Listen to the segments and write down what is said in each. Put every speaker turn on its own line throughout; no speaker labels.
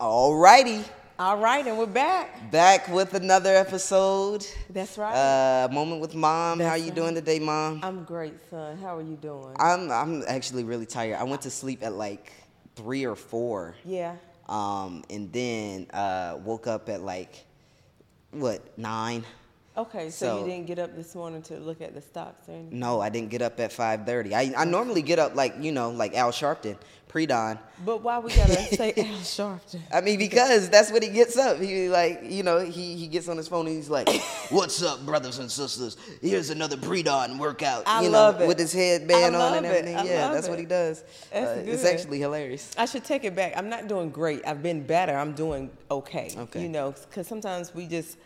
Alrighty,
All right, and we're back.
back with another episode.
That's right.
Uh, moment with mom. How
That's
you
right.
doing today, mom?
I'm great, son. How are you doing?
I'm I'm actually really tired. I went to sleep at like three or four,
yeah.
um, and then uh, woke up at like what nine.
Okay, so,
So-
you didn't get up this morning to look at the stocks or anything?
No, I didn't get up at five thirty. I I normally get up like you know like Al Sharpton, pre dawn.
But why we gotta say Al Sharpton?
I mean, because that's what he gets up. He like, you know, he, he gets on his phone and he's like, "What's up, brothers and sisters? Here's another pre-dawn workout."
I
you
love
know,
it.
with his headband on and
it.
everything. Yeah, that's what he does. Uh, It's actually hilarious.
I should take it back. I'm not doing great. I've been better. I'm doing okay.
Okay.
You know, because sometimes we just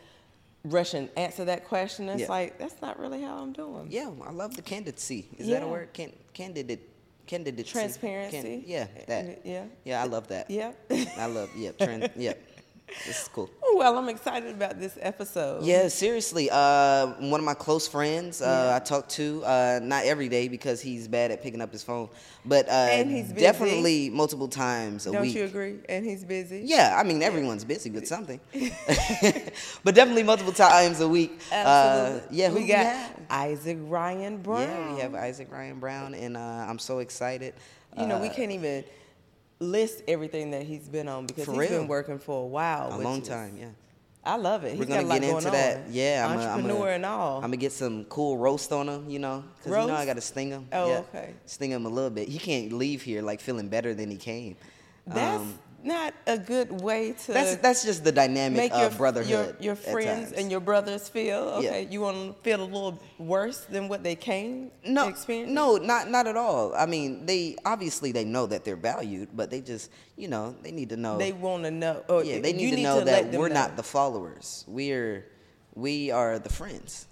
rush and answer that question. It's
Yeah.
like that's not really how I'm doing.
Yeah, I love the candidacy. Is that a word? Can, candidate, candidate.
Transparency.
yeah, that.
Yeah.
Yeah, I love that.
Yeah.
I love. Yep. Trans, yep. This is cool.
well, I'm excited about this episode.
Yeah, seriously. Uh, one of my close friends uh,
Yeah.
I talk to, uh, not every day because he's bad at picking up his phone, but uh,
And he's
definitely multiple times a
Don't
week.
you agree? And he's busy.
Yeah, I mean everyone's busy with something, but definitely multiple times a week.
Absolutely.
Uh, yeah, who
we got
have?
Issac Ryan Brown.
Yeah, we have Issac Ryan Brown, and uh, I'm so excited.
You know, we can't even list everything that he's been on because
For
he's
real.
been working for a while.
a long
is-
time. Yeah.
I love it.
We're
He's
gonna
got a lot
get into
going
that.
on.
Yeah, I'm
entrepreneur
a,
and all.
I'm gonna get some cool roast on him, you know, because you know I got to sting him.
Oh,
yeah.
okay.
Sting him a little bit. He can't leave here like feeling better than he came.
That's
Um,
not a good way to
that's that's just the dynamic
make your
of brotherhood.
your, your friends and your brothers feel.
Yeah.
Okay, you want to feel a little worse than what they came
no,
experience.
no, not not at all. I mean, they obviously they know that they're valued, but they just you know they need to know.
they want to know.
Yeah, they
you
need to know that we're
know
not the followers. We're we are the friends.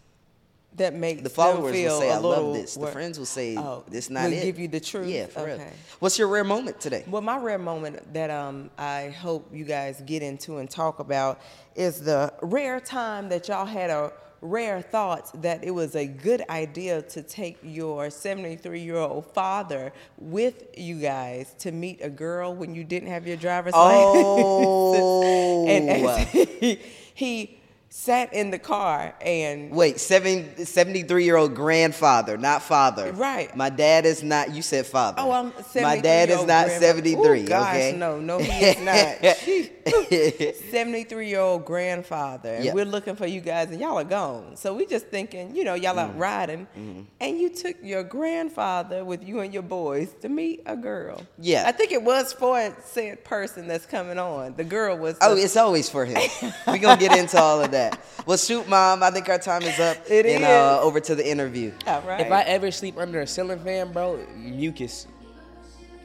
That makes
The followers will say, "I love this." The friends will say,
Oh,
"This not it."
give you the truth.
Yeah, for real. What's your rare moment today?
Well, my rare moment that um, I hope you guys get into and talk about is the rare time that y'all had a rare thought that it was a good idea to take your 73 year old father with you guys to meet a girl when you didn't have your driver's
Oh.
license. and as he, he sat in the car and
Wait, seven, 73 year old grandfather, not father.
Right.
My dad is not, you said father.
Oh, I'm 73
My dad is not
grandma-
73,
Ooh, gosh,
okay?
no, no, he is not. 73 year old grandfather. And
Yeah.
we're looking for you guys, and y'all are gone. So we just thinking, you know, y'all
Mm.
out riding,
Mm-hmm.
and you took your grandfather with you and your boys to meet a girl.
Yeah.
I think it was for said person that's coming on. The girl was.
Oh,
the-
it's always for him. We're to get into all of that. Well, shoot, Mom. I think our time is up.
It
and, Uh, over to the interview.
all right.
If I ever sleep under a ceiling fan, bro, mucus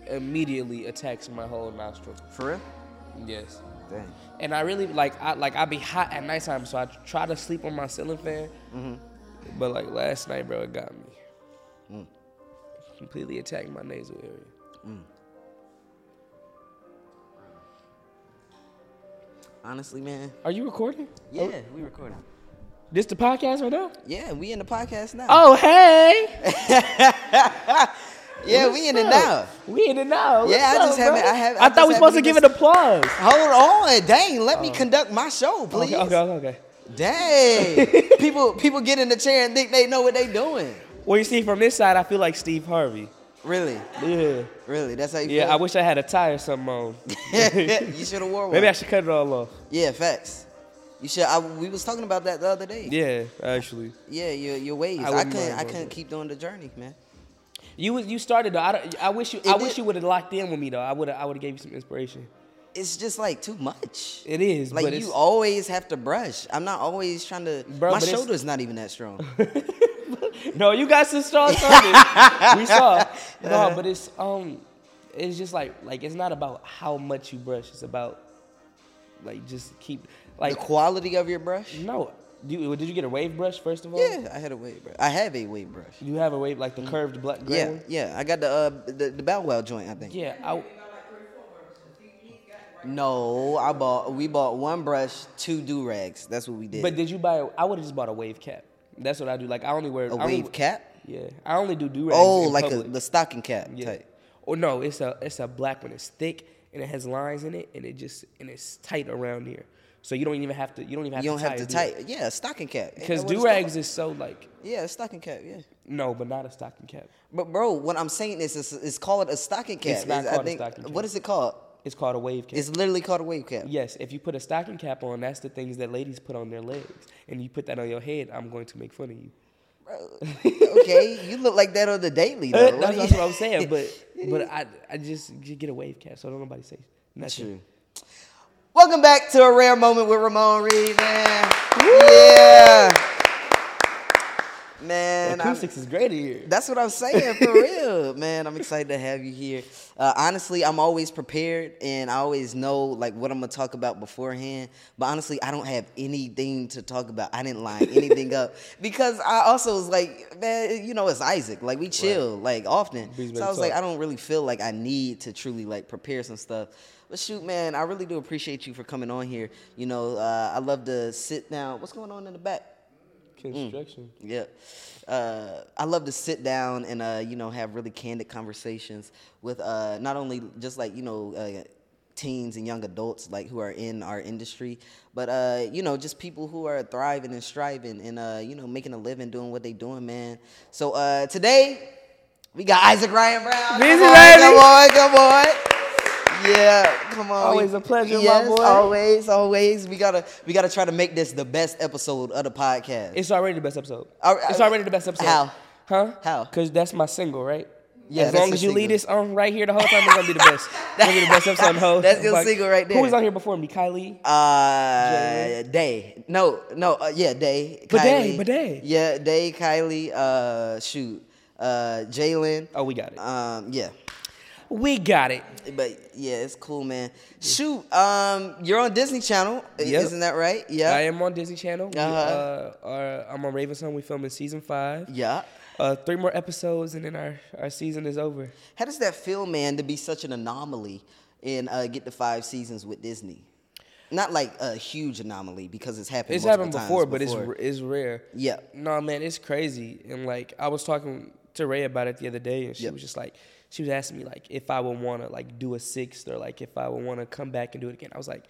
immediately attacks my whole nostril.
For real?
Yes.
Dang.
And I really like I like I be hot at nighttime, so I try to sleep on my ceiling fan. Mm-hmm. But like last night, bro, it got me. Mm. Completely attacked my nasal area. Mm.
Honestly, man.
Are you recording?
Yeah, oh. we recording.
This the podcast right now?
Yeah, we in the podcast now.
Oh hey!
yeah, we
What's
in it now.
We in it now.
Yeah, I
What's
just haven't- I have- I
I, thought we were supposed to give it applause.
Hold on, dang. Let me oh. conduct my show, please.
Oh. Okay, okay, okay.
Dang. people people get in the chair and think they know what they doing.
Well, you see, from this side, I feel like Steve Harvey.
Really?
Yeah.
Really? That's how you feel.
Yeah, I wish I had a tie or something on.
you should have worn one.
Maybe I should cut it all off.
Yeah, facts. You should. I, we was talking about that the other day.
Yeah, actually.
Yeah, your your waves.
I
I, couldn't. I couldn't keep doing the journey, man.
You was- you started though. I, I wish you
It
I
did-
wish you would have locked in with me though. I would I would have gave you some inspiration.
It's just like too much.
It is,
Like
but
you always have to brush. I'm not always trying to.
Bro,
my shoulder's not even that strong.
no, you got some strong something. we saw. No, but it's um, it's just like like it's not about how much you brush. It's about like just keep
the
like
quality of your brush.
no. Do you, did you get a wave brush first of all?
Yeah, I had a wave brush. I have a wave brush.
You have a wave like the curved black gray
Yeah,
one?
yeah. I got the uh the, the Bow Wow joint. I think.
Yeah. I,
No, I bought. We bought one brush, two do rags. That's what we did.
but did you buy? I would have just bought a wave cap. That's what I do. Like I only wear
a
I only-
wave cap.
Yeah, I only do do rags.
Oh, like a, the stocking cap
Yeah.
type.
Or no, it's a it's a black one. It's thick and it has lines in it, and it just and it's tight around here. So you don't even have to. You don't even have
You
to
don't have to
tie
tie. Yeah, a stocking cap.
Because do rags is so like
Yeah, a stocking cap. Yeah.
no, but not a stocking cap.
But bro, what I'm saying is, it's, it's called a stocking cap.
It's not
It's- I
called a
think-
stocking cap.
What is it called?
It's called a wave cap.
It's literally called a wave cap.
Yes, if you put a stocking cap on, that's the things that ladies put on their legs, and you put that on your head, I'm going to make fun of you.
Uh, okay, you look like that on the daily though.
that's,
What
that's what I'm saying, but but I I just j- get a wave cap, so don't nobody say nothing.
True. Welcome back to a rare moment with Ramon Reed, man. Yeah, man. I'm-
is great here.
That's what I'm saying for real, man. I'm excited to have you here. Uh, honestly, I'm always prepared and I always know like what I'm gonna talk about beforehand. But honestly, I don't have anything to talk about. I didn't line anything up because I also was like, man, you know, it's Issac. Like we chill like often, so I was like. I don't really feel like I need to truly like prepare some stuff. But shoot, man, I really do appreciate you for coming on here. You know, uh, I love to sit down. What's going on in the back?
Construction.
Yeah. Uh, I love to sit down and uh, you know have really candid conversations with uh, not only just like you know uh, teens and young adults like who are in our industry, but uh, you know just people who are thriving and striving and uh, you know making a living doing what they doing, man. So uh, today we got Issac Ryan Brown.
Busy,
come on,
baby.
Come on, come on. Yeah, come on.
Always a pleasure, my boy.
Always, always. We gotta, we gotta try to make this the best episode of the podcast.
It's already the best episode.
Al-
it's
uh,
already the best episode.
how?
Huh?
How?
Because that's my single, right?
Yeah,
as long as you
single.
this on right here the whole time, it's gonna be the best. It's gonna be the best episode. Ho.
That's your single right there.
Who was on here before me? Kylie.
Uh, Day. No, no, uh, yeah, Day.
Bidet,
Kylie.
Bidet.
Yeah, Day, Kylie, uh, shoot, uh, Jalen.
Oh, we got it.
Um, yeah.
We got it.
But yeah, it's cool, man. Shoot, um, you're on Disney Channel,
Yep.
isn't that right? Yeah.
I am on Disney Channel. We,
Uh-huh.
uh, are, I'm on Raven's Home. We filming season five.
Yeah.
Uh, three more episodes, and then our, our season is over.
How does that feel, man, to be such an anomaly and uh, get the five seasons with Disney? Not like a huge anomaly because it's happened.
It's happened before, but it's
before.
r- it's rare.
Yeah.
No, man, it's crazy. And like I was talking to Ray about it the other day, and she
Yep.
was just like, she was asking me like if I would want to like do a sixth or like if I would want to come back and do it again. I was like,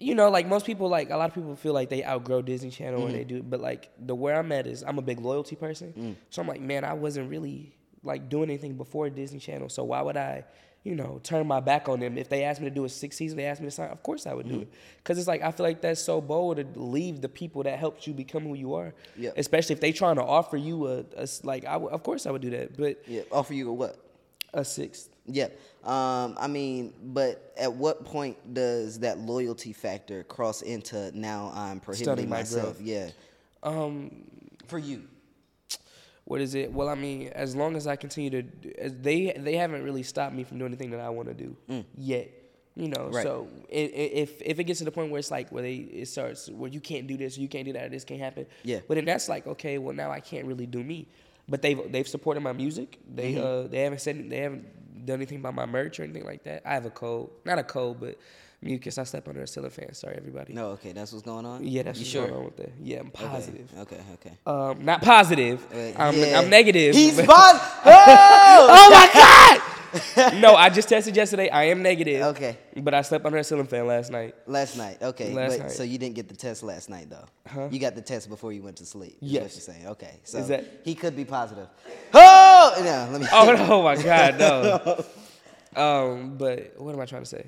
you know, like most people, like a lot of people feel like they outgrow Disney Channel and they mm-hmm. do, but like the where I'm at is I'm a big loyalty person, mm. so I'm like, man, I wasn't really like doing anything before Disney Channel, so why would I? You know, turn my back on them. If they asked me to do a six season, they asked me to sign. Of course, I would do mm. it. Cause it's like I feel like that's so bold to leave the people that helped you become who you are.
Yep.
Especially if they trying to offer you a like, I w- of course I would do that. But
Yeah. Offer you a what?
A sixth.
Yeah. Um, I mean, but at what point does that loyalty factor cross into now I'm prohibiting
my
myself?
growth.
Yeah.
Um,
For you.
what is it? Well, I mean, as long as I continue to, as they they haven't really stopped me from doing anything that I want to do yet. You know,
Mm. Right.
so if if it gets to the point where it's like where they it starts where you can't do this, you can't do that, this can't happen.
Yeah.
But then that's like okay, well now I can't really do me. But they've they've supported my music. They
Mm-hmm.
uh they haven't said they haven't done anything about my merch or anything like that. I have a code, not a code, but mucus. I slept under a fan. Sorry, everybody.
No, okay, that's what's going on?
Yeah, that's
you
what's
sure?
going on with that. Yeah, I'm
Okay,
positive.
Okay, okay.
Um, not positive.
Uh,
I'm,
yeah.
I'm negative.
He's positive. Oh!
oh my god! no, I just tested yesterday. I am negative.
Okay.
But I slept under a ceiling fan last night.
Last night, okay.
Last
but
night.
so you didn't get the test last night though.
Huh?
You got the test before you went to sleep.
Yes.
what you're saying. Okay. So
that-
he could be positive. Oh no, let me
Oh no, my god, no. um, but what am I trying to say?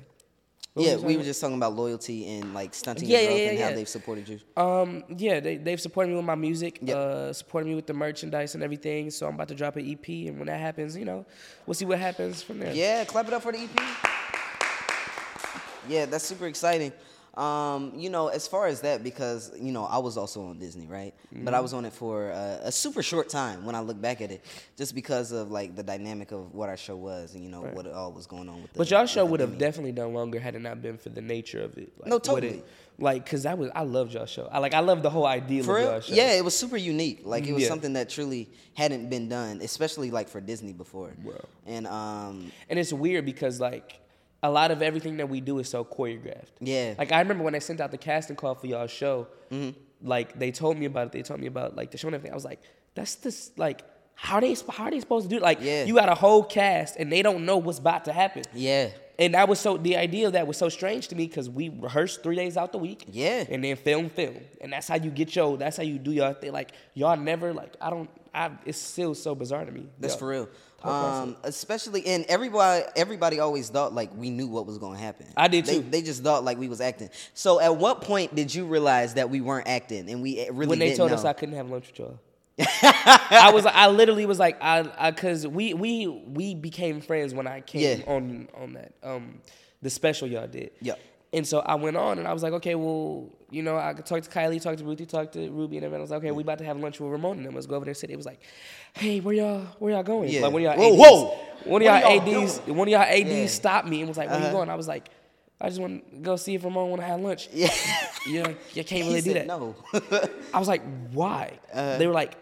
What
Yeah, we were just talking about loyalty and like stunting
Yeah,
your growth
yeah,
and how they've supported you.
Um, yeah, they they've supported me with my music,
Yep.
uh, supported me with the merchandise and everything. So I'm about to drop an EP, and when that happens, you know, we'll see what happens from there.
Yeah, clap it up for the EP. Yeah, that's super exciting. Um, you know, as far as that, because you know, I was also on Disney, right? But I
Mm-hmm.
was on it for uh, a super short time when I look back at it, just because of like the dynamic of what our show was and you know what all was going on with. The,
But y'all show would have definitely done longer had it not been for the nature of it. Like,
No, totally.
It, like, cause I was, I loved y'all show. I like, I love the whole idea
For
of y'all show.
Yeah, it was super unique. Like it was
Yeah.
something that truly hadn't been done, especially like for Disney before.
Wow.
And um,
And it's weird because like a lot of everything that we do is so choreographed.
Yeah. Mm-hmm.
Like I remember when I sent out the casting call for y'all show, like they told me about it. They told me about like the show and everything. I was like, that's this like how they how are they supposed to do it? Like
Yeah.
you got a whole cast and they don't know what's about to happen.
yeah,
and that was so the idea of that was so strange to me because we rehearsed three days out the week.
Yeah.
and then film, film, and that's how you get your. That's how you do your thing. Like y'all never like I don't. I it's still so bizarre to me.
That's
Yo.
for real. Um, especially and everybody everybody always thought like we knew what was going to happen.
I did too.
they just thought like we was acting. So at what point did you realize that we weren't acting and we really
when they told
know?
us I couldn't have lunch with y'all. I was I literally was like I I cause we we we became friends when I came
Yeah.
on on that um the special y'all did.
Yep.
And so I went on and I was like, okay, well, you know, I could talk to Kylie, talk to Ruthie, talk to Ruby, and everyone. I was like, okay, we about to have lunch with Ramon and them. Let's go over there and sit. It was like, hey, where y'all where y'all going?
Yeah.
Like one of y'all
Whoa,
ADs,
whoa.
one of y'all,
y'all
ADs, one of y'all ADs
Yeah.
stopped me and was like, where
Uh-huh.
you going? I was like, I just want to go see if Ramon want to have lunch.
Yeah.
Yeah, you can't really do that.
No.
I was like, why?
Uh-huh.
they were like,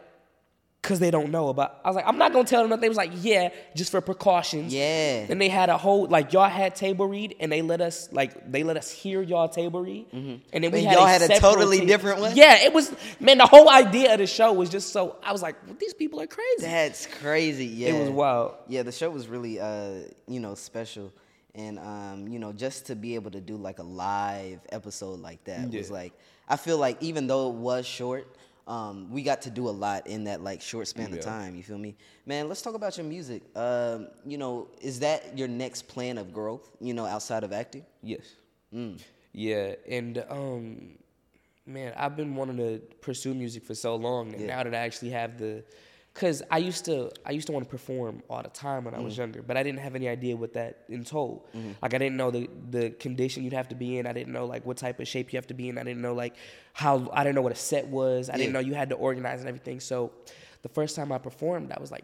because they don't know about. I was like, I'm not gonna tell them nothing. They was like, yeah, just for precautions.
Yeah.
And they had a whole like y'all had table read, and they let us like they let us hear y'all table read, and then we
And
had
y'all
a
had a totally
ta-
different one?
Yeah, it was man. The whole idea of the show was just so. I was like, well, these people are crazy.
That's crazy. Yeah.
It was wild.
Yeah, the show was really uh, you know, special. And um, you know, just to be able to do like a live episode like that was like I feel like even though it was short, um, we got to do a lot in that like short span of time, you feel me? Man, let's talk about your music. Um, you know, is that your next plan of growth, you know, outside of acting?
Yes.
Mm.
Yeah, and um, man, I've been wanting to pursue music for so long, and
Yeah.
now that I actually have the, cause I used to, I used to want to perform all the time when I
Mm.
was younger, but I didn't have any idea what that entailed.
Mm-hmm.
Like I didn't know the the condition you'd have to be in. I didn't know like what type of shape you have to be in. I didn't know like how. I didn't know what a set was. I didn't know you had to organize and everything. So, the first time I performed, I was like.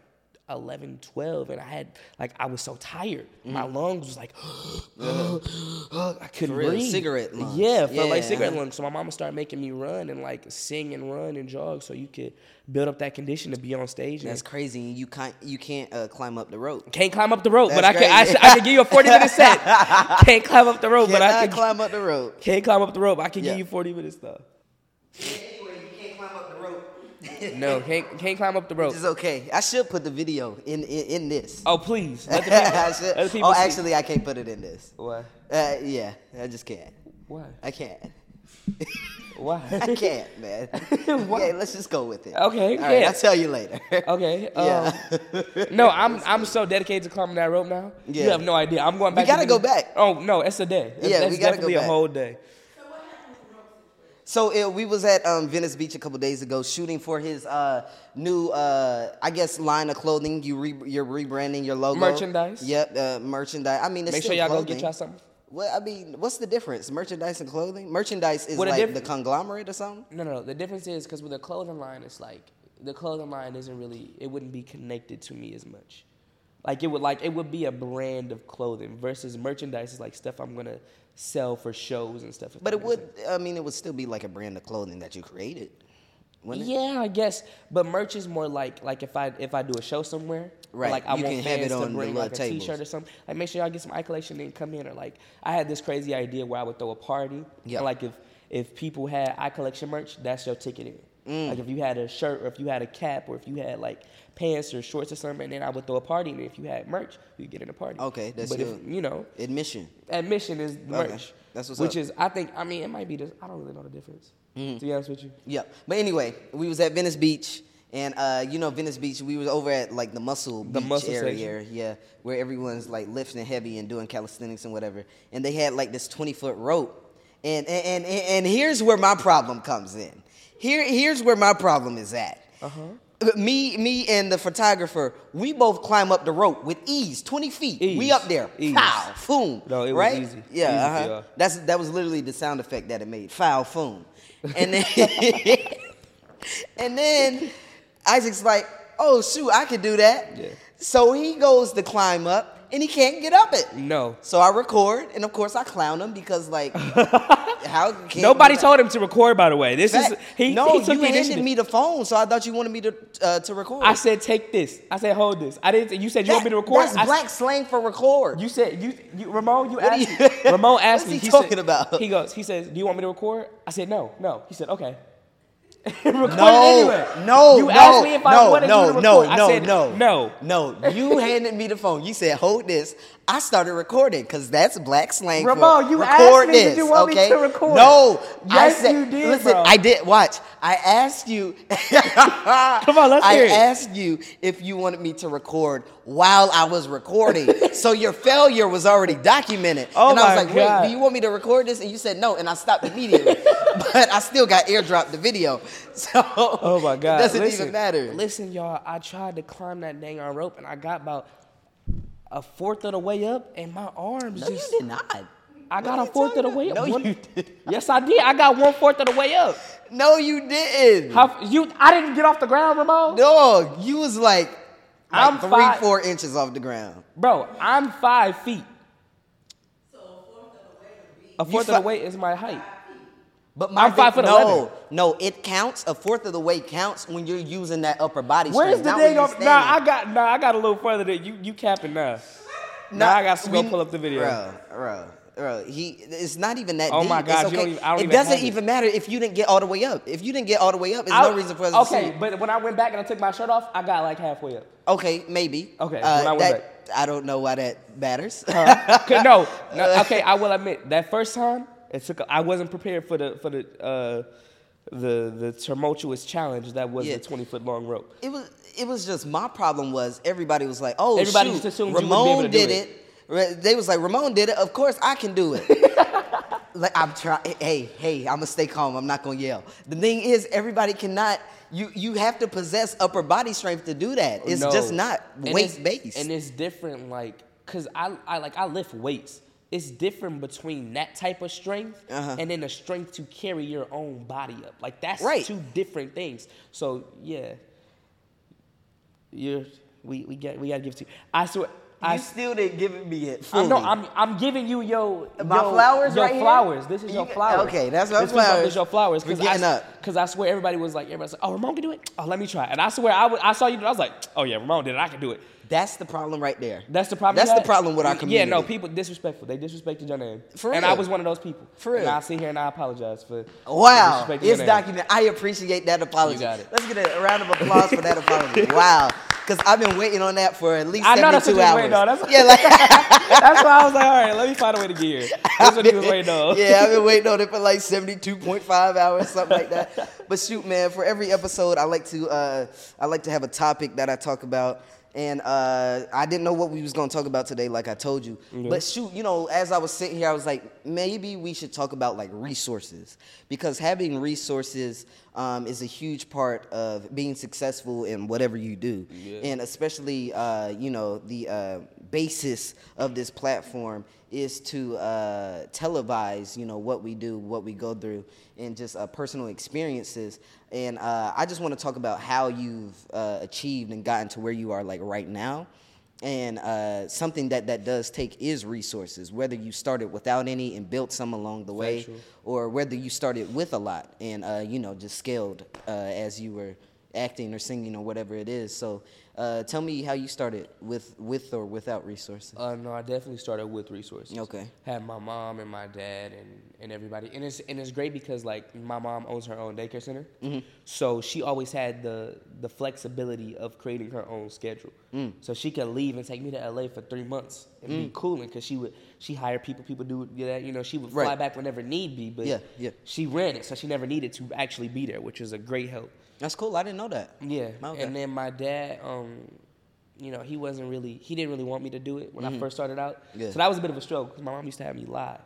11, 12, and I had like I was so tired. My lungs was like I couldn't
Mm-hmm. Real,
breathe.
cigarette lungs.
Yeah, felt like cigarette lungs. So my mama started making me run and like sing and run and jog so you could build up that condition to be on stage.
That's crazy. You can't you can't uh, climb up the rope.
can't climb up the rope, but I can I. I can give you a 40 minute set. can't climb up the rope, but I
Cannot
can
climb up the rope.
can't climb up the rope. I can
Yeah.
give you 40 minutes though.
Anyway, you can't climb up the rope.
No, can't can't climb up the rope.
It's okay. I should put the video in in, in this.
Oh please, let the people,
I should-
let the people
oh,
see.
actually, I can't put it in this.
why?
Uh, yeah, I just can't.
Why?
I can't.
Why?
I can't, man. okay, let's just go with it.
Okay,
All right,
yeah.
I'll tell you later.
Okay. Um,
Yeah.
no, I'm I'm so dedicated to climbing that rope now.
Yeah.
You have no idea. I'm going back.
We gotta
to
go back.
Oh no, it's a day. That's,
Yeah,
that's
we gotta go
definitely a whole day.
So uh, we was at um, Venice Beach a couple days ago shooting for his uh, new, uh, I guess, line of clothing. You re- you're rebranding your logo.
Merchandise.
Yep, uh, merchandise. I mean, it's
Make sure y'all go get y'all something.
What I mean, what's the difference? Merchandise and clothing. Merchandise is
What
like
diff-
the conglomerate or something.
No, no, no. The difference is because with a clothing line, it's like the clothing line isn't really. It wouldn't be connected to me as much. Like it would like it would be a brand of clothing versus merchandise is like stuff I'm gonna sell for shows and stuff.
But it would. I mean, it would still be like a brand of clothing that you created.
Yeah, I guess. But merch is more like like if I if I do a show somewhere,
Right,
Like I
you
want fans
it on
to
the
bring
uh,
like a
tables.
T-shirt or something. Like make sure y'all get some eye collection and come in. Or like I had this crazy idea where I would throw a party.
Yeah.
Like if if people had eye collection merch, that's your ticket in.
Mm.
Like if you had a shirt or if you had a cap or if you had like pants or shorts or something, and then I would throw a party. And if you had merch, you'd get in a party.
Okay, that's
But if you know,
Admission.
admission is the
Okay,
merch.
that's what's
which
up.
is I think I mean it might be the I don't really know the difference.
Mm-hmm.
To be honest with you.
Yep. But anyway, we was at Venice Beach, and uh, you know Venice Beach. We was over at like the muscle
The
beach
muscle
area, yeah, where everyone's like lifting heavy and doing calisthenics and whatever. And they had like this twenty foot rope, and and and, and here's where my problem comes in. Here here's where my problem is at.
Uh-huh.
Me, me, and the photographer, we both climb up the rope with ease, twenty feet. We up there,
Ease.
pow, boom.
No, it was easy.
Yeah,
Easy
uh-huh.
y'all.
That's that was literally the sound effect that it made. Foul foom. And then and then Issac's like, oh shoot, I could do that.
Yeah.
So he goes to climb up and he can't get up it.
No.
So I record and of course I clown him because like how can
Nobody told him to record, by the way. This is he.
no,
he took
you handed
initiative.
me the phone, so I thought you wanted me to uh, to record.
I said, take this. I said, hold this. I didn't. You said you want me to record.
That's
I
black slang for record.
You said you, you Ramon. You asked
you-
me. Ramon asked
What's
me.
he
said-
talking about?
He goes. He says, "Do you want me to record?" I said, "No, no." He said, "Okay." Record
no,
anyway.
no,
You
no,
asked me if I
no,
wanted
no,
you to
no,
record.
no,
I said,
no,
no.
no. You handed me the phone. You said, "Hold this. I started recording because that's black slang.
Ramon,
for
you
record
asked me, did
this,
you want me
okay?
to record?
No, I
Yes,
said,
you did,
Listen,
bro.
I did. Watch, I asked you.
Come on, let's
I
hear it.
asked you if you wanted me to record while I was recording, so your failure was already documented.
Oh
and I was like,
God.
wait, do you want me to record this? And you said no, and I stopped immediately. but I still got airdropped the video, so
Oh my god!
it doesn't
listen,
even matter.
Listen, y'all, I tried to climb that dang on rope, and I got about a fourth of the way up, and my arms
No, you
just.
did not.
I
What
got a fourth of the way up.
No,
One-
you did.
Yes, I did. I got one fourth of the way up.
No, you didn't.
How you? I didn't get off the ground, Ramon.
No, you was like,
I'm
like three,
five-
four inches off the ground.
Bro, I'm five feet. So A fourth of the way, a fourth
fi-
the weight is my height.
But my
I'm five foot
no,
11.
no, it counts. A fourth of the weight counts when you're using that upper body
Where's the
not when
dang
you're
on? Nah, I got nah, I got a little further than you. You capping now.
Nah,
I got to go pull up the video.
Bro, bro, bro. He, it's not even that
Oh
deep.
my God,
it's okay.
even-
it
even
doesn't
have it.
even matter if you didn't get all the way up. If you didn't get all the way up, there's
I-
no reason for us to
Okay, but when I went back and I took my shirt off, I got like halfway up.
Okay, maybe.
Okay,
Uh,
I
that, I don't know why that matters.
Okay, no, no, okay, I will admit that first time it took. a- I wasn't prepared for the for the uh, the the tumultuous challenge that was
Yeah.
the twenty foot long rope.
it was it was just my problem was everybody was like, oh,
Everybody
shoot,
just assumed you be able
Ramon did
it.
it. They was like, Ramon did it. Of course, I can do it. like I'm trying. Hey, hey, I'm gonna stay calm. I'm not gonna yell. The thing is, everybody cannot. You you have to possess upper body strength to do that. It's
No.
just not weight based.
and it's different. Like, cause I I like I lift weights. It's different between that type of strength
Uh-huh.
and then the strength to carry your own body up. Like that's
Right.
two different things. So yeah, you're we we get we gotta give it to you. I swear. I,
you still didn't give it me it.
I
Fully.
know I'm I'm giving you your
My
your,
flowers
your
right here?
flowers. This is
You
your flowers.
okay, that's my
this
flowers.
This is your flowers.
We're getting
I,
up.
Cause I swear everybody was like everybody's like, oh Ramon can do it. Oh let me try. And I swear I would- I saw you do it. I was like, oh yeah Ramon did it. I can do it.
That's the problem right there.
That's the problem.
That's the problem with our community.
Yeah, no, people disrespectful. They disrespected your name.
For real. And.
I was one of those people.
For
And
real.
I sit here and I apologize for
Wow, it's documented. I appreciate that apology.
You got it.
Let's get a round of applause for that apology. Wow, because I've been waiting on that for at least
I know that's what
hours.
waiting on. That's-
yeah, like
That's why I was like, all right, let me find a way to get here. That's what he was waiting on.
yeah, I've been waiting on it for like seventy-two point five hours, something like that. But shoot, man, for every episode, I like to uh, I like to have a topic that I talk about. And uh, I didn't know what we was gonna talk about today, like I told you. But shoot, you know, as I was sitting here, I was like, maybe we should talk about like resources. Because having resources um, is a huge part of being successful in whatever you do, and especially uh, you know the uh, basis of this platform is to uh, televise, you know, what we do, what we go through, and just uh, personal experiences. And uh, I just want to talk about how you've uh, achieved and gotten to where you are, like right now. And uh, something that that does take is resources. Whether you started without any and built some along the way, or whether you started with a lot and uh, you know just scaled uh, as you were acting or singing or whatever it is. So uh, tell me how you started with with or without resources.
Uh, no, I definitely started with resources.
Okay.
Had my mom and my dad and, and everybody, and it's and it's great because like my mom owns her own daycare center,
Mm-hmm.
so she always had the the flexibility of creating her own schedule.
Mm.
So she could leave and take me to LA for three months and be cooling because she would she hired people, people do that, you know, she would fly
Right.
back whenever need be, but
Yeah, yeah.
she ran it, so she never needed to actually be there, which is a great help.
That's cool. I didn't know that.
Yeah.
Okay.
And then my dad, um, you know, he wasn't really, he didn't really want me to do it when I first started out.
Mm-hmm. Yeah.
So that was a bit of a struggle because my mom used to have me lie.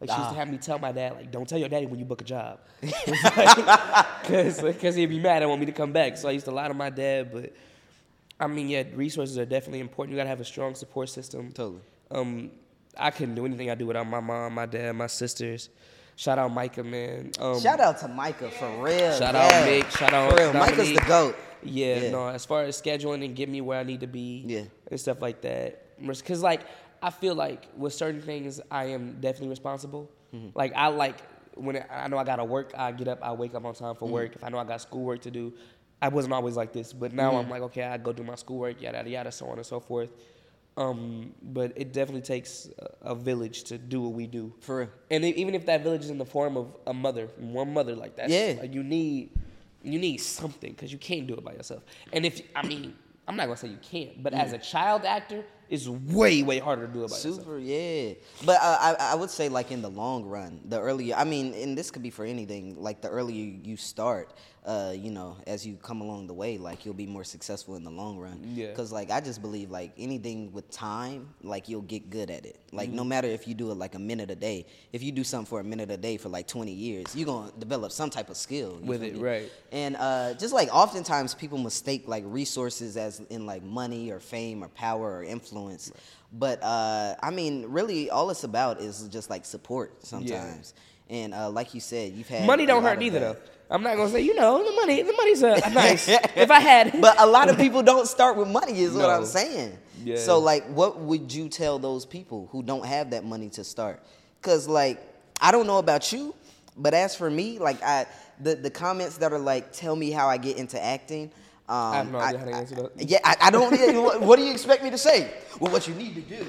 Like she used to have me tell my dad, like, don't tell your daddy when you book a job. Because he'd be mad and want me to come back. So I used to lie to my dad. But I mean, yeah, resources are definitely important. You got to have a strong support system.
Totally.
Um, I couldn't do anything I do without my mom, my dad, my sisters. Shout out Micah, man. Um,
Shout out to Micah for real.
Shout
yeah.
out Mick. Shout out
For real, Micah's the goat.
Yeah,
Yeah.
no, as far as scheduling and get me where I need to be
Yeah.
and stuff like that. Because, like, I feel like with certain things, I am definitely responsible.
Mm-hmm.
Like, I like, when it, I know I got to work, I get up, I wake up on time
Mm-hmm.
for work. If I know I got schoolwork to do, I wasn't always like this. But now
Mm-hmm.
I'm like, okay, I go do my schoolwork, yada, yada, yada, so on and so forth. Um, but it definitely takes a, village to do what we do.
For real.
And even if that village is in the form of a mother, one mother, like that,
Yeah.
like you need, you need something because you can't do it by yourself. And if I mean, I'm not gonna say you can't, but as a child actor, it's way way harder to do it by yourself.
Super, yeah. But uh, I, I would say like in the long run, the earlier I mean, and this could be for anything. Like the earlier you start, uh, you know, as you come along the way, like you'll be more successful in the long run.
Yeah.
Because like I just believe like anything with time, like you'll get good at it. Like
Mm-hmm.
no matter if you do it like a minute a day, if you do something for a minute a day for like 20 years, you're gonna develop some type of skill
With it,
me?
right.
And uh, just like oftentimes people mistake like resources as in like money or fame or power or influence. But uh, I mean, really, all it's about is just like support sometimes. Yeah. And uh, like you said, you've had
Money don't hurt either though. I'm not gonna say you know the money. The money's uh, nice. if I had,
But a lot of people don't start with money, is what I'm saying.
Yeah.
So like, what would you tell those people who don't have that money to start? Cause like, I don't know about you, but as for me, like I the the comments that are like, tell me how I get into acting. Um,
have no idea how to answer that.
Yeah, I, I don't. what, what do you expect me to say? Well, what you need to do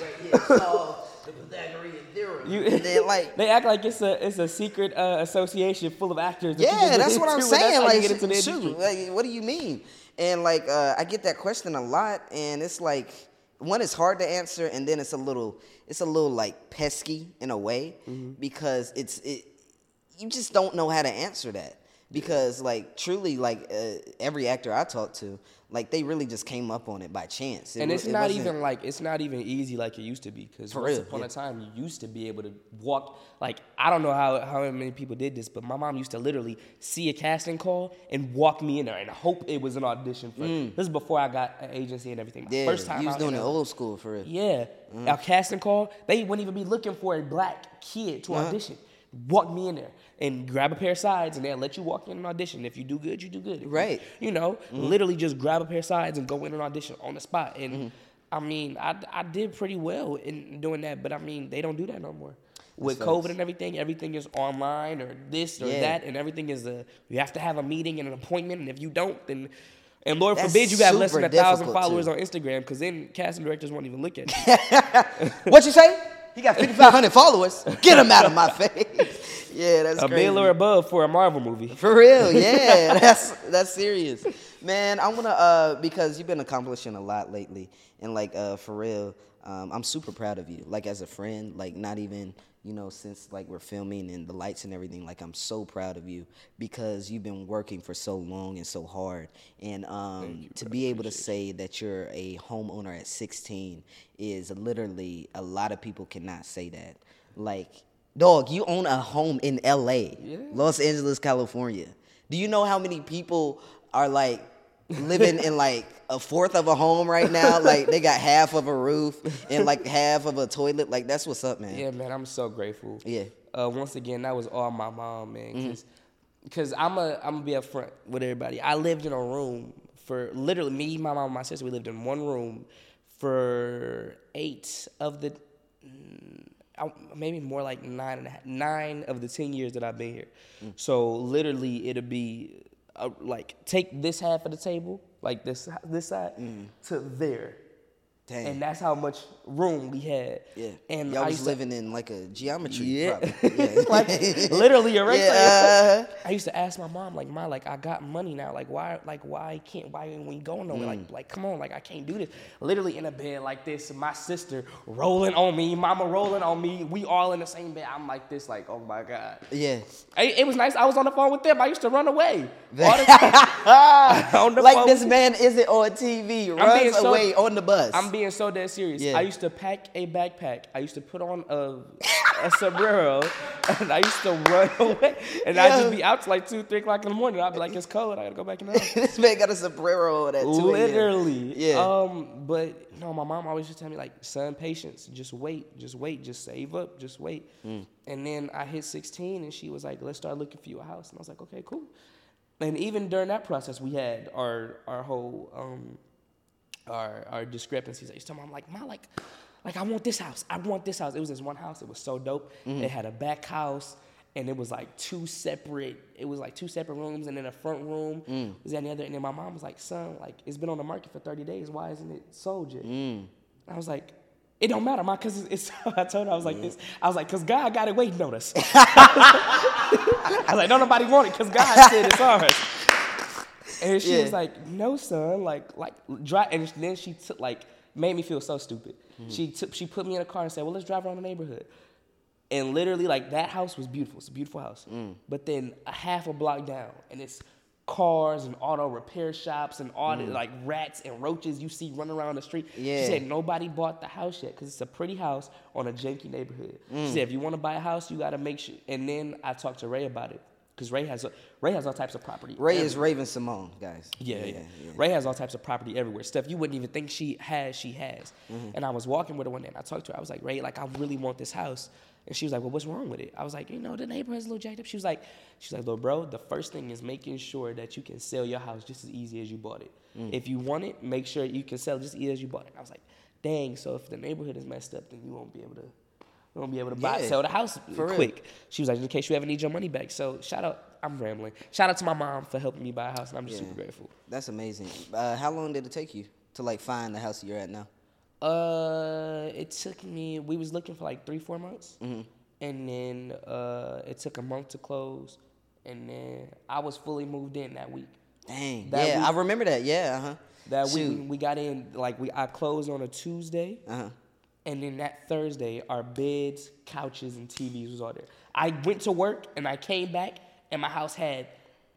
right here, solve the Pythagorean theorem.
You,
and like,
they act like it's a it's a secret uh, association full of actors. that
Yeah, that's what I'm saying.
That's how you
Like,
get into the
shoot, like, what do you mean? And like, uh, I get that question a lot, and it's like, one is hard to answer, and then it's a little, it's a little like pesky in a way
Mm-hmm.
because it's it, you just don't know how to answer that because like truly like uh, every actor I talk to, like they really just came up on it by chance, It
and it's
it
not
wasn't-
even like it's not even easy like it used to be because once
real,
upon
yeah.
a time you used to be able to walk like I don't know how how many people did this but my mom used to literally see a casting call and walk me in there and hope it was an audition for this is before I got an agency and everything my
Mm. Yeah,
first time
you was doing
in
it old school for real.
Yeah, our casting call, they wouldn't even be looking for a black kid to
Uh-huh.
audition. Walk me in there and grab a pair of sides, and they'll let you walk in and audition. If you do good, you do good. If you-
Right.
You know,
Mm-hmm.
literally just grab a pair of sides and go in and audition on the spot. And I mean, I, I did pretty well in doing that, but I mean, they don't do that no more. With. COVID and everything, everything is online or this or
Yeah.
that, and everything is a you have to have a meeting and an appointment, and if you don't, then and Lord
That's
forbid you got less than a thousand followers
too.
on Instagram, because then casting directors won't even look at you.
What you say? He got 5,500 followers. Get him out of my face. Yeah, that's
a
crazy.
bill or above for a Marvel movie.
For real, yeah, that's that's serious, man. I wanna uh because you've been accomplishing a lot lately, and like uh for real, um, I'm super proud of you. Like as a friend, like not even you know since like we're filming and the lights and everything. Like I'm so proud of you because you've been working for so long and so hard, and um to be able to say that you're a homeowner at 16 is literally a lot of people cannot say that. Like Dog, you own a home in LA, Los Angeles, California. Do you know how many people are like living in like a fourth of a home right now? Like they got half of a roof and like half of a toilet. Like that's what's up, man.
Yeah, man, I'm so grateful.
Yeah.
Uh, once again, that was all my mom, man. Because I'm a I'm gonna be upfront with everybody. I lived in a room for literally me, my mom, and my sister. We lived in one room for eight of the mm, maybe more like nine and a half, nine of the ten years that I've been here. So literally, it'll be uh, like take this half of the table, like this this side, to there,
Dang.
and that's how much room we had.
yeah.
and
y'all
I
was
used to-
living in like a geometry.
Yeah.
Yeah.
like literally a rectangle.
Yeah.
I used to ask my mom, like, "Ma, like I got money now. Like why, like why can't why ain't we going nowhere?
Mm.
Like, like come on, like I can't do this. Literally in a bed like this, my sister rolling on me, mama rolling on me. We all in the same bed. I'm like this, like oh my god.
yeah.
It, it was nice. I was on the phone with them. I used to run away all the time. on the
like
phone
this man isn't on TV, runs
so-
away on the bus.
Being so dead serious.
Yeah.
I used to pack a backpack. I used to put on a, a sombrero, and I used to run away. And I'd
Yeah.
just be out till like two, three o'clock in the morning. I'd be like, it's cold. I gotta go back in the house.
this man got a sombrero at 2
Literally.
Yeah.
Um, but no, my mom always used to tell me like, son, patience. Just wait. Just wait. Just save up. Just wait.
Mm.
And then I hit 16, and she was like, let's start looking for you a house. And I was like, okay, cool. And even during that process, we had our our whole um, our our discrepancies. I used to tell my mom like, ma, like, like I want this house. I want this house. It was this one house. It was so dope. Mm-hmm. It had a back house. And it was like two separate. It was like two separate rooms, and then a front room mm. was at the other. And then my mom was like, "Son, like it's been on the market for thirty days. Why isn't it sold yet?" Mm. I was like, "It don't matter, ma, cause it's." I told her I was like this. I was like, "Cause God got it waiting on us." I was like, "Don't nobody want it, cause God said it's ours." And she
Yeah.
was like, "No, son, like, like, dry." And then she took like made me feel so stupid. Mm-hmm. She took she put me in a car and said, "Well, let's drive around the neighborhood." And literally, like that house was beautiful. It's a beautiful house. Mm. But then a half a block down, and it's cars and auto repair shops and all the mm. like rats and roaches you see running around the street.
Yeah.
She said nobody bought the house yet because it's a pretty house on a janky neighborhood. She mm. said if you want to buy a house, you got to make sure. And then I talked to Ray about it because Ray has a, Ray has all types of property.
Ray is. Raven-Symoné, guys.
Yeah, yeah, yeah. Ray has all types of property everywhere. Stuff you wouldn't even think she has, she has.
Mm-hmm.
And I was walking with her one day and I talked to her. I was like, Ray, like I really want this house. And she was like, Well, what's wrong with it? I was like, you know, the neighborhood's a little jacked up. She was like, she's like, little bro, the first thing is making sure that you can sell your house just as easy as you bought it.
Mm.
If you want it, make sure you can sell just as easy as you bought it. I was like, dang, so if the neighborhood is messed up, then you won't be able to you won't be able to buy
Yeah,
sell the house
for real.
quick. She was like, in case you ever need your money back. So shout out, I'm rambling. Shout out to my mom for helping me buy a house, and I'm just
Yeah.
super grateful.
That's amazing. Uh, how long did it take you to like find the house you're at now?
Uh, it took me. We was looking for like three, four months, and then uh, it took a month to close, and then I was fully moved in that week.
Dang.
That
yeah,
week-
I remember that. Yeah. Uh huh.
That
Shoot.
we, we got in like we I closed on a Tuesday,
Uh huh.
And then that Thursday our beds, couches, and TVs was all there. I went to work and I came back, and my house had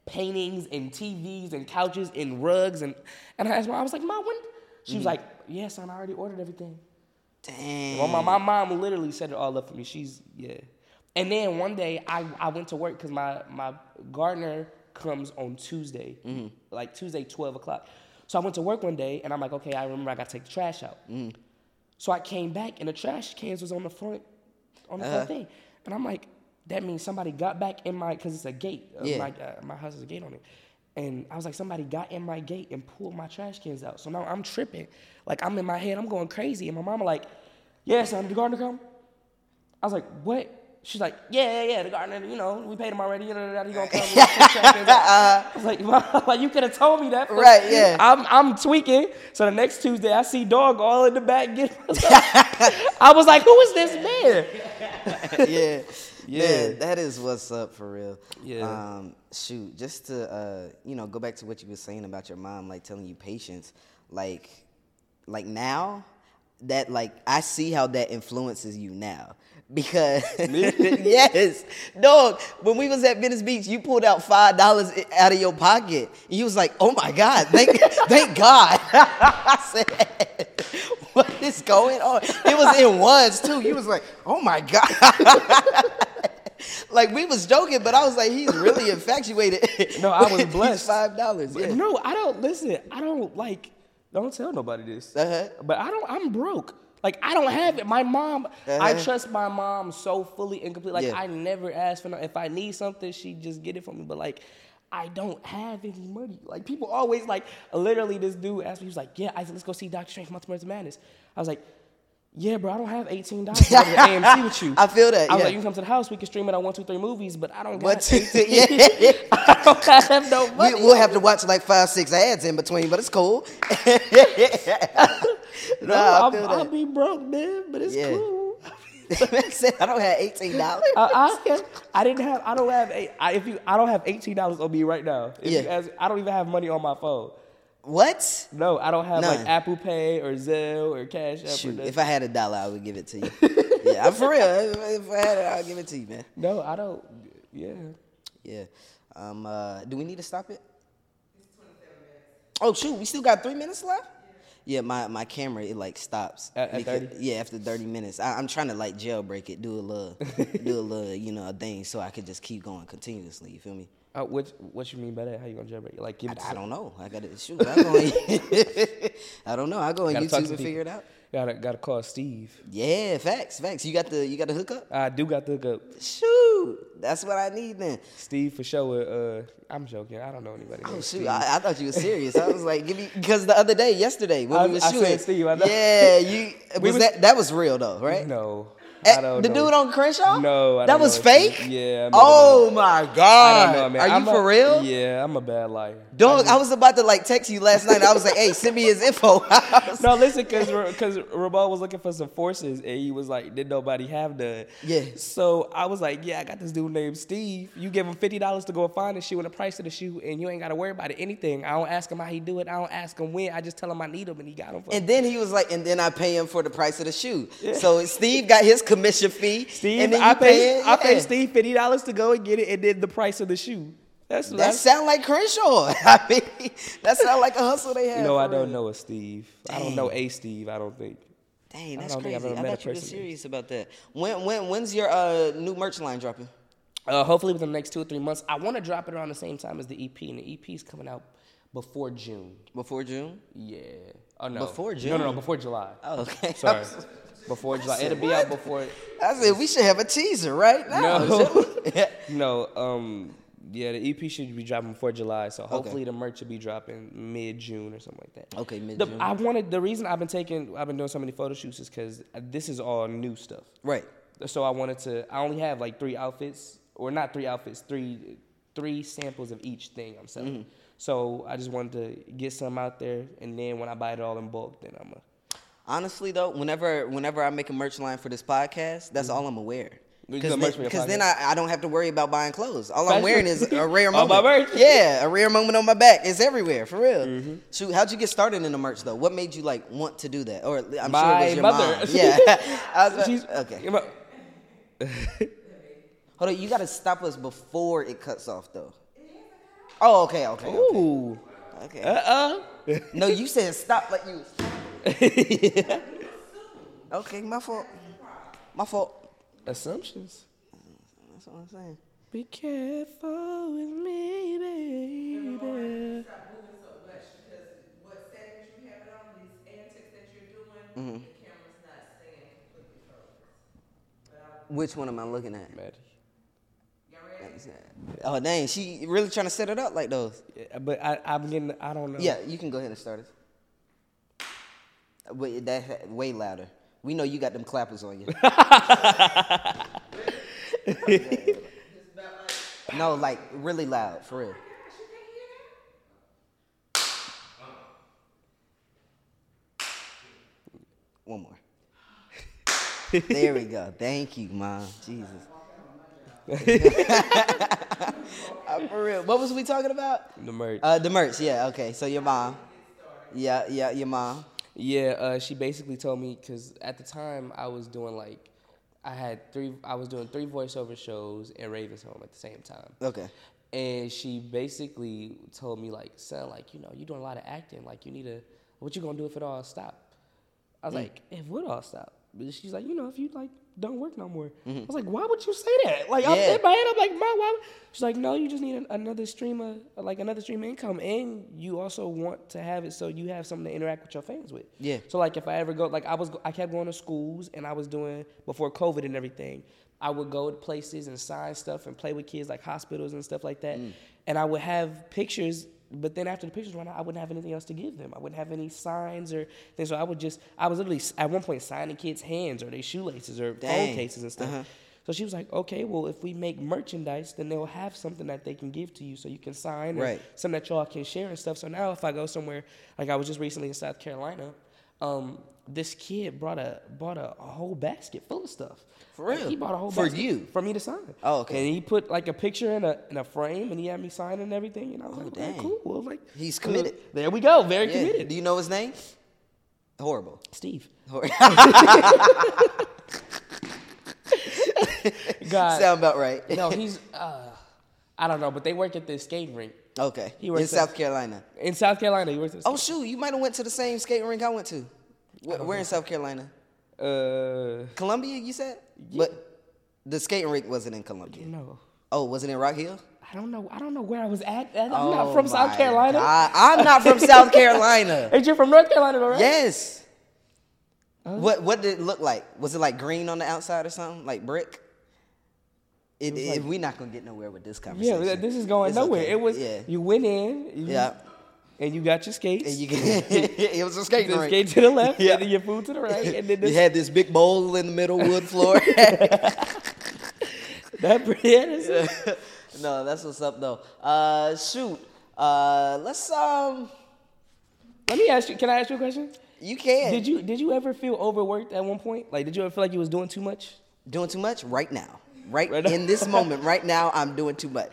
paintings and TVs and couches and rugs and and I asked my mom, I was like, Mom, when? She was mm-hmm. like, Yeah, son, I already ordered everything.
Dang.
Well, my, my mom literally set it all up for me. She's yeah. And then one day I, I went to work because my my gardener comes on Tuesday, mm-hmm. like Tuesday twelve o'clock. So I went to work one day and I'm like, okay, I remember I got to take the trash out. Mm. So I came back and the trash cans was on the front on the front thing, and I'm like, that means somebody got back in my because it's a gate. Uh,
Yeah.
My uh, my house has a gate on it. And I was like, somebody got in my gate and pulled my trash cans out. So now I'm tripping. Like I'm in my head, I'm going crazy. And my mama like, yeah, son, the gardener come? I was like, what? She's like, yeah, yeah, yeah, the gardener, you know, we paid him already. You know, he gonna come. and take the out." I was like, "Mom, like you could have told me that.
Right, yeah.
I'm I'm tweaking. So the next Tuesday, I see dog all in the back getting. I was like, who is this man?
yeah.
Yeah.
Man, that is what's up for real.
Yeah.
Um, shoot, just to uh, you know, go back to what you were saying about your mom, like telling you patience, like, like now, that like I see how that influences you now. Because yes, dog. When we was at Venice Beach, you pulled out five dollars out of your pocket. And you was like, "Oh my God, thank, thank God." I said, "What is going on?" It was in ones too. You was like, "Oh my God." like we was joking, but I was like, he's really infatuated.
No, I was blessed.
Five dollars. Yeah.
No, I don't listen. I don't like. Don't tell nobody this.
Uh-huh.
But I don't. I'm broke. Like I don't have it. My mom. I
Uh-huh.
trust my mom so fully and completely. Like
Yeah.
I never ask for. No, if I need something, she just get it for me. But like. I don't have any money. Like people always like literally this dude asked me, he was like, Yeah, I said, let's go see Doctor Strange Multiverse of Madness. I was like, Yeah, bro, I don't have eighteen dollars to AMC with you.
I feel that,
I was
yeah.
like, you can come to the house, we can stream it on one, two, three movies, but I don't got
What?
18
yeah.
I don't have no
We,
money.
we'll have to watch like five, six ads in between, but it's cool.
No,
I
I'll, I'll be broke, man, but it's
Yeah.
cool.
I don't have eighteen dollars.
I, I, I didn't have. I don't have. eight- I, if you, I don't have eighteen dollars on me right now. If
Yeah.
ask- I don't even have money on my phone.
What?
No, I don't have
None.
like Apple Pay or Zelle or Cash App.
Shoot,
nothing.
if I had a dollar, I would give it to you. yeah, I'm for real. If, I had it, I'll give it to you, man.
no, I don't. Yeah.
Yeah. Um. Uh, do we need to stop it? Oh shoot, we still got three minutes left. Yeah, my, my camera it like stops.
At- at
because-
30?
Yeah, after thirty minutes. I, I'm trying to like jailbreak it, do a little, do a little, you know, a thing, so I could just keep going continuously. You feel me?
Uh, what What you mean by that? How you gonna jailbreak? Like give it. to
I, I don't know. I gotta shoot. I go. On, I don't know. I go on
Gotta
YouTube and
people.
figure it out.
Gotta gotta call Steve.
Yeah, facts, facts. You got the you got the hookup.
I do got the hookup.
Shoot, that's what I need then.
Steve for sure. Uh, I'm joking. I don't know anybody.
Oh shoot, I, I thought you were serious. I was like, give me because the other day, yesterday when
I-
we was
I said
shooting,
Steve, I know.
yeah, you was,
was-
that that was real though, right?
no.
Eh,
I don't
the
know.
dude on Crenshaw?
No, I
that was fake.
Yeah, I remember
Oh my god.
I don't know, man.
Are you
I'm
for
a-
real?
Yeah, I'm a bad liar.
Dog, I was about to like text you last night. I was like, "Hey, send me his info." Was-
No, listen, because because Ramon was looking for some forces, and he was like, "Did nobody have none?"
Yeah.
So I was like, "Yeah, I got this dude named Steve. You give him fifty dollars to go and find the shoe and the price of the shoe, and you ain't got to worry about it anything. I don't ask him how he do it. I don't ask him when. I just tell him I need him, and he got him. For
And then he was like, and then I pay him for the price of the shoe. Yeah. So Steve got his commission fee.
Steve,
and then
I
you
pay I
yeah.
pay Steve fifty dollars to go and get it, and then the price of the shoe. That's
That sound like Crenshaw. I mean, that sound like a hustle they have.
No, I don't
real.
know a Steve. I don't know a Steve. I don't think.
Dang,
I
that's
don't think
crazy.
I've ever
I thought you were serious about that. When when when's your uh new merch line dropping?
Uh, hopefully within the next two or three months. I want to drop it around the same time as the EP, and the EP is coming out before June.
Before June?
Yeah. Oh no.
Before
June? No, no,
no.
Before July.
Oh, okay.
Sorry. Before July. It'll be out before.
I said we should have a teaser right now.
No. No. Um. Yeah, the EP should be dropping before July, so hopefully the merch will be dropping mid June or something like that.
Okay, mid-June.
I wanted the reason I've been taking, I've been doing so many photo shoots is because this is all new stuff.
right.
So I wanted to. I only have like three outfits, or not three outfits, three three samples of each thing I'm selling.
Mm-hmm.
So I just wanted to get some out there, and then when I buy it all in bulk, then I'm a.
Honestly though, whenever whenever I make a merch line for this podcast, that's all I'm.
You
Because
gonna merch for your
then. I, I don't have to worry about buying clothes. All I'm wearing is a rare
All
moment.
my merch.
Yeah, a rare moment on my back. It's everywhere, for real.
Mm-hmm.
Shoot, how'd you get started in the merch though? What made you like want to do that? Or I'm
My
sure it was your
mother.
mom. Yeah. I was,
She's
okay.
okay.
Hold on, you gotta stop us before it cuts off though. Oh, okay, okay. okay.
Ooh.
okay.
Uh uh
No, you said stop like you. okay, my fault. My fault.
Assumptions.
That's what I'm saying.
Be careful with me, baby.
Stop moving so much because what settings you have it on, these antics that you're doing, the camera's not staying completely focused.
Which one am I looking at?
Maddie.
Oh dang, she really trying to set it up like those.
Yeah, but I, I'm getting. I don't know.
Yeah, you can go ahead and start it. Wait, that way louder. We know you got them clappers on you. no, like really loud, for real. One more. there we go. Thank you, mom. Jesus. Uh, for real. What was we talking about?
The merch.
Uh, the merch. Yeah. Okay. So your mom. Yeah. Yeah. Your mom.
Yeah, uh, she basically told me because at the time I was doing like, I had three, I was doing three voiceover shows in Raven's Home at the same time.
Okay.
And she basically told me like, son, like you know, you're doing a lot of acting. Like you need to, what you gonna do if it all stop? I was like, if what all stop? But she's like, you know, if you like don't work no more. Mm-hmm. I was like, why would you say that? Like I'm
Yeah.
in my head, I'm like, ma, why? She's like, no, you just need an, another stream of like another stream of income, and you also want to have it so you have something to interact with your fans with.
Yeah.
So like if I ever go, like I was, I kept going to schools, and I was doing before COVID and everything. I would go to places and sign stuff and play with kids like hospitals and stuff like that, mm. and I would have pictures. But then after the pictures ran out, I wouldn't have anything else to give them. I wouldn't have any signs or things. So I would just, I was literally at one point signing kids' hands or their shoelaces or
Dang.
phone cases and stuff. Uh-huh. So she was like, okay, well, if we make merchandise, then they'll have something that they can give to you so you can sign or
Right.
something that y'all can share and stuff. So now if I go somewhere, like I was just recently in South Carolina, um, this kid brought a bought a, a whole basket full of stuff.
For
Like,
real?
he bought a whole
For
basket
you?
for me to sign.
Oh, okay.
And he put like a picture in a in a frame, and he had me signing and everything. And I was like,
Oh, dang.
cool. Well, like
He's
cool.
committed.
There we go. Very
Yeah.
committed.
Do you know his name? Horrible.
Steve.
Hor-
God.
Sound about right.
no, he's. Uh, I don't know, but they work at this skating rink
okay.
He
in
works
South Carolina.
in South Carolina. He works at.
Oh shoot, you might have went to the same skating rink I went to. Where, where in South Carolina?
Uh,
Columbia, you said? But the skating rink wasn't in Columbia.
no.
Oh, was it in Rock Hill?
I don't know. I don't know where I was at. I'm
Oh,
not from South Carolina.
God. I'm not from South Carolina.
Ain't you're from North Carolina, right?
Yes. What what did it look like? Was it like green on the outside or something? Like brick? It, it, we not gonna get nowhere with this conversation.
Yeah, this is going
It's
nowhere.
okay.
It was.
yeah.
You went in. You,
Yeah.
And you got your skates.
And you get, it was a skating
the skate to the left,
Yeah.
and then your food to the right, and then
you had this big bowl in the middle, wood floor.
that. Yeah,
no, that's what's up though. Uh, shoot. Uh, let's um,
Let me ask you. Can I ask you a question?
you can.
Did you did you ever feel overworked at one point? Like, did you ever feel like you was doing too much?
doing too much right now? Right,
Right
in this moment, right now, I'm doing too much.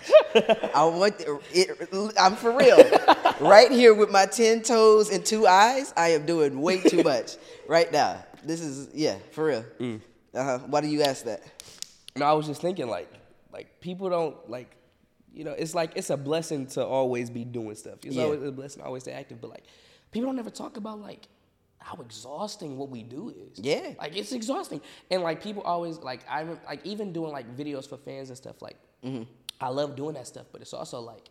I want it, I'm for real. right here with my ten toes and two eyes, I am doing way too much right now. This is yeah, for real.
Mm.
Uh huh. Why do you ask that?
No, I was just thinking like like people don't like you know, it's like it's a blessing to always be doing stuff. It's
Yeah.
always a blessing to always stay active, but like people don't ever talk about like how exhausting what we do is.
Yeah.
Like it's exhausting. And like people always like I like even doing like videos for fans and stuff like
Mm-hmm.
I love doing that stuff, but it's also like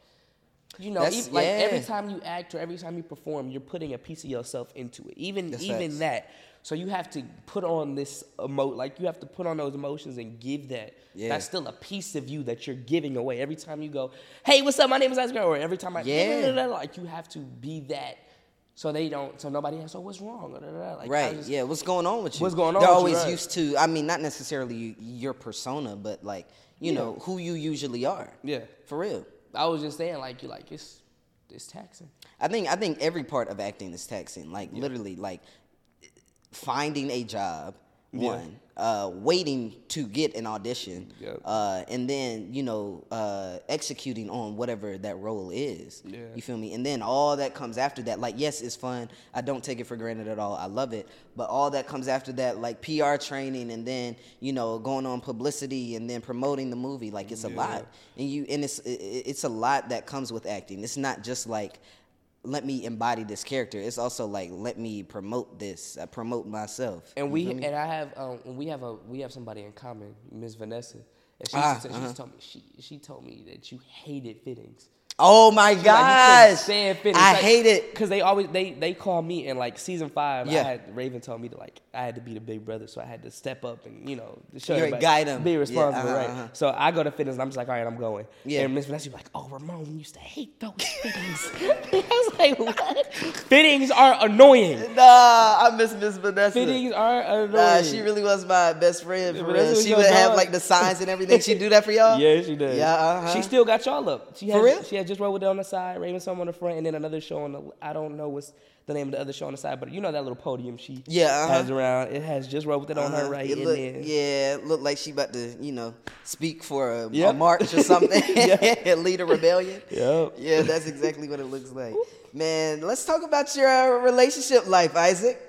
you know,
That's-
ev- like every time you act or every time you perform, you're putting a piece of yourself into it. Even
That's
even
facts.
that. So you have to put on this emo like you have to put on those emotions and give that.
Yeah.
That's still a piece of you that you're giving away. Every time you go, hey, what's up? My name is Ice Girl. Or every time I
Yeah.
like you have to be that. So they don't. So nobody has. So what's wrong? Like,
Right.
just-
yeah. What's going on with you?
What's going on
They're
with you,
always
right.
used to. I mean, not necessarily your persona, but like you
Yeah.
know who you usually are.
Yeah.
For real.
I was just saying, like you, like it's it's taxing.
I think I think every part of acting is taxing. Like literally, like finding a job,
Yeah.
one, uh, waiting to get an audition,
Yep.
uh, and then you know uh, executing on whatever that role is.
Yeah.
You feel me? And then all that comes after that. Like yes, it's fun. I don't take it for granted at all. I love it. But all that comes after that, like PR training, and then you know going on publicity, and then promoting the movie. Like it's a lot, and you and it's it, it's a lot that comes with acting. It's not just like let me embody this character. It's also like let me promote this, promote myself.
And we
me?
and I have um we have a we have somebody in common, Miss Vanessa. And she,
Ah,
used to say- she
uh-huh.
just told me she she told me that you hated fittings.
Oh my
Like, you couldn't
gosh,
fittings.
I
Like,
hate it.
because they always they they call me in like season five.
Yeah.
I had Raven told me to like I had to be the big brother, so I had to step up and you know show
You're
everybody,
guide 'em.
be
Yeah,
responsible,
uh-huh,
right?
uh-huh.
So I go to fitness and I'm just like, all right, I'm going.
Yeah.
And Miss Vanessa like, oh, Ramon used to hate those fittings. I was like, what? fittings are annoying.
Nah, I miss Miss Vanessa.
Fittings are annoying.
Nah, she really was my best friend for real. She would have like the signs and everything. She do that for y'all.
Yeah, she does.
Yeah, uh-huh.
She still got y'all up. She
For real?
She had just rolled with it on the side, Raven some on the front, and then another show on the. I don't know what's the name of the other show on the side, but you know that little podium she
Yeah, uh-huh.
has around. It has just rolled with it on her
Uh-huh.
right,
It
and
look,
then
yeah, it looked like she about to, you know, speak for a, a march or something, Yeah, lead a rebellion.
Yep.
Yeah, that's exactly what it looks like. Man, let's talk about your uh, relationship life, Issac.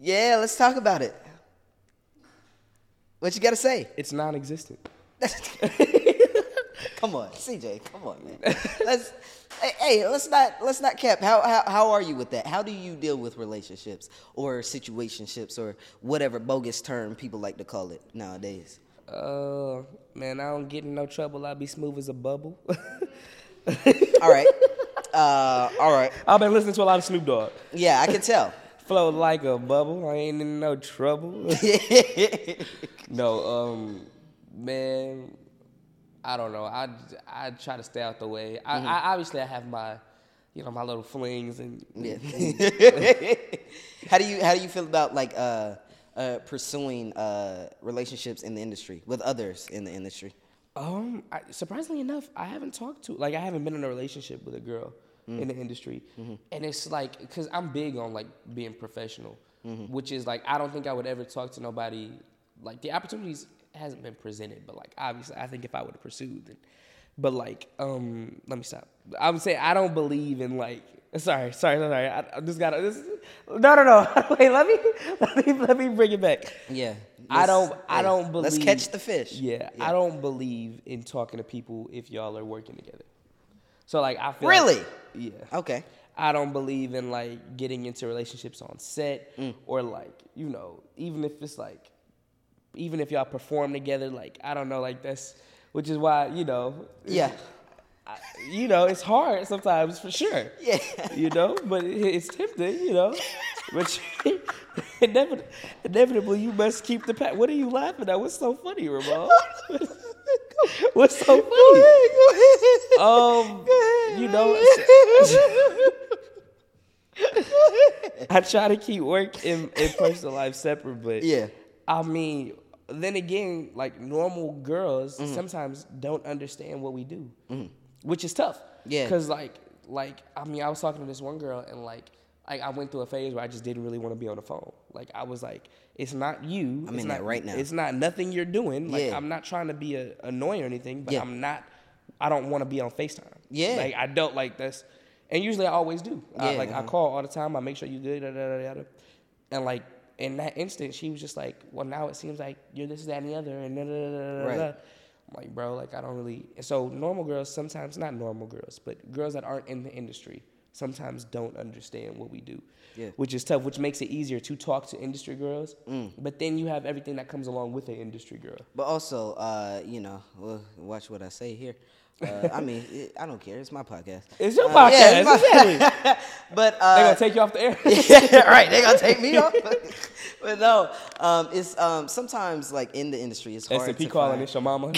Yeah, let's talk about it. What you got to say?
it's non-existent.
Come on, CJ. Come on, man. Let's hey, let's not let's not cap. How, how how are you with that? How do you deal with relationships or situationships or whatever bogus term people like to call it nowadays?
Uh, man, I don't get in no trouble. I be smooth as a bubble.
All right. Uh, all right.
I've been listening to a lot of Snoop Dogg.
Yeah, I can tell.
Flow like a bubble. I ain't in no trouble. no, um, man, I don't know. I I try to stay out the way. I, I obviously I have my, you know, my little flings and
Yeah. how do you how do you feel about like uh, uh, pursuing uh, relationships in the industry with others in the industry?
Um, I, surprisingly enough, I haven't talked to like I haven't been in a relationship with a girl
Mm.
in the industry,
Mm-hmm.
and it's like because I'm big on like being professional,
Mm-hmm.
which is like I don't think I would ever talk to nobody like the opportunities hasn't been presented, but like obviously I think if I would have pursued it, but like um, let me stop. I'm saying I don't believe in like. Sorry, sorry, sorry. I, I just gotta. This, no, no, no. Wait, let me, let me, let me bring it back.
Yeah.
I don't. I don't believe.
Let's catch the fish.
Yeah,
Yeah.
I don't believe in talking to people if y'all are working together. So like, I feel
Really?
like- yeah.
Okay.
I don't believe in like getting into relationships on set
Mm.
or like you know even if it's like even if y'all perform together like I don't know like that's which is why you know
Yeah.
I, you know it's hard sometimes for sure.
Yeah.
you know but it, it's tempting you know. But you, inevitably, inevitably you must keep the pack what are you laughing at? What's so funny Ramon? What's so funny? um you know I try to keep work and, and personal life separate, but
Yeah.
I mean, then again, like normal girls
Mm-hmm.
sometimes don't understand what we do, which is tough.
Yeah.
Because like like I mean I was talking to this one girl and like I, I went through a phase where I just didn't really want to be on the phone. Like I was like, it's not you.
I'm
it's
in
not,
that right now.
It's not nothing you're doing. Like
Yeah.
I'm not trying to be a, annoying or anything, but
Yeah.
I'm not. I don't want to be on Facetime.
Yeah.
Like I don't like that's, and usually I always do. I,
Yeah,
like I
uh-huh.
call all the time. I make sure you good. Da, da, da. And like in that instant, she was just like, well, now it seems like you're this, that, and the other, and da, da, da, da, da,
Right.
da. I'm like, bro, like I don't really. So normal girls sometimes not normal girls, but girls that aren't in the industry sometimes don't understand what we do.
Yeah.
Which is tough, which makes it easier to talk to industry girls.
Mm.
But then you have everything that comes along with an industry girl.
But also, uh, you know, well, watch what I say here. Uh, I mean, it, I don't care. It's my podcast.
It's your
Uh,
podcast,
yeah, it's my-
exactly.
but
They're
uh,
gonna take you off the air.
yeah, right. They're gonna take me off. but no, um, it's um, sometimes like in the industry, it's hard
S&P
to
calling
find.
it's your mama.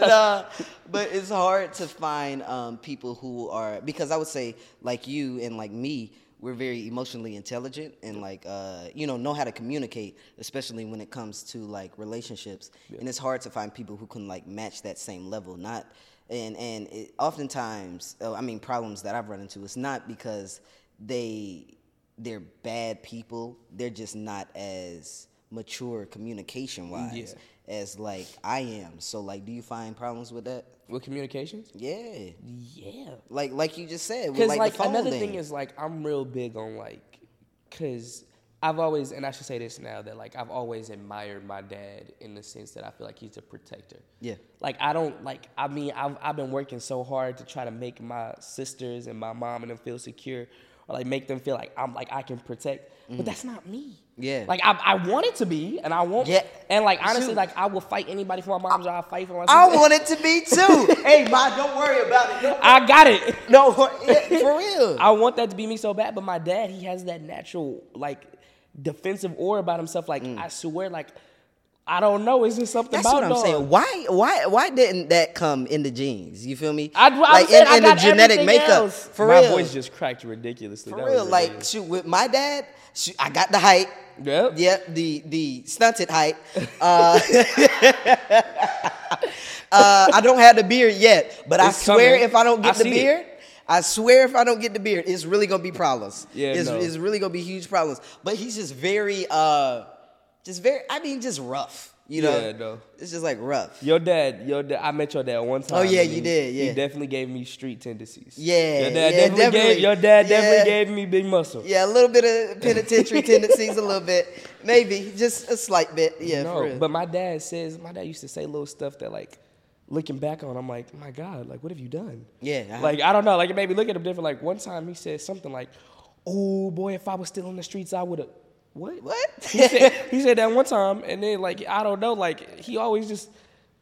Nah, but it's hard to find um, people who are because I would say like you and like me, we're very emotionally intelligent and like uh, you know know how to communicate, especially when it comes to like relationships. And it's hard to find people who can like match that same level. Not and and it, oftentimes, uh, I mean, problems that I've run into. It's not because they they're bad people. They're just not as mature communication wise
Yeah.
As like I am. So like, do you find problems with that?
with communications?
Yeah,
Yeah.
like like you just said.
Because
like,
like,
the phone
another
thing.
thing is like I'm real big on like, cause I've always and I should say this now that like I've always admired my dad in the sense that I feel like he's a protector.
Yeah.
Like I don't like I mean I've I've been working so hard to try to make my sisters and my mom and them feel secure or like make them feel like I'm like I can protect, but mm. that's not me.
Yeah.
Like I, I want it to be, and I want.
Yeah.
And like honestly,
Shoot.
like I will fight anybody for my mom's. I'll fight for my.
I want it to be too. hey, ma, don't worry about it. Don't-
I got it.
No, yeah, for real.
I want that to be me so bad, but my dad, he has that natural like defensive aura about himself. Like mm. I swear, like I don't know, Is just something.
That's
about
what I'm
dog.
saying. Why, why, why didn't that come in the genes? You feel me?
I, I
like
said
in,
I
in
got
the genetic
everything
makeup.
else.
For
my
real.
voice just cracked ridiculously.
For
That
real, like
ridiculous.
shoot, with my dad, shoot, I got the height.
Yep.
Yep, the the stunted height. Uh, uh, I don't have the beard yet, but I swear
coming.
if I don't
I
get the
see it.
beard, I swear if I don't get the beard, it's really gonna be problems.
Yeah,
it's,
no.
it's really gonna be huge problems. But he's just very, uh, just very. I mean, just rough. You know,
Yeah, no.
it's just like rough.
Your dad, your dad, I met your dad one time.
Oh, yeah, you
he-
did,
He definitely gave me street tendencies.
Yeah,
Your dad
yeah,
definitely,
definitely.
gave your dad
Yeah.
definitely gave me big muscle.
Yeah, a little bit of penitentiary tendencies, a little bit, maybe just a slight bit. Yeah, for
no, but my dad says my dad used to say little stuff that like looking back on, I'm like, my God, like what have you done?
Yeah, uh-huh.
Like I don't know, like it made me look at him different. Like one time he said something like, "Oh boy, if I was still in the streets, I would have." What?
What?
he, said, he said that one time, and then like I don't know, like he always just.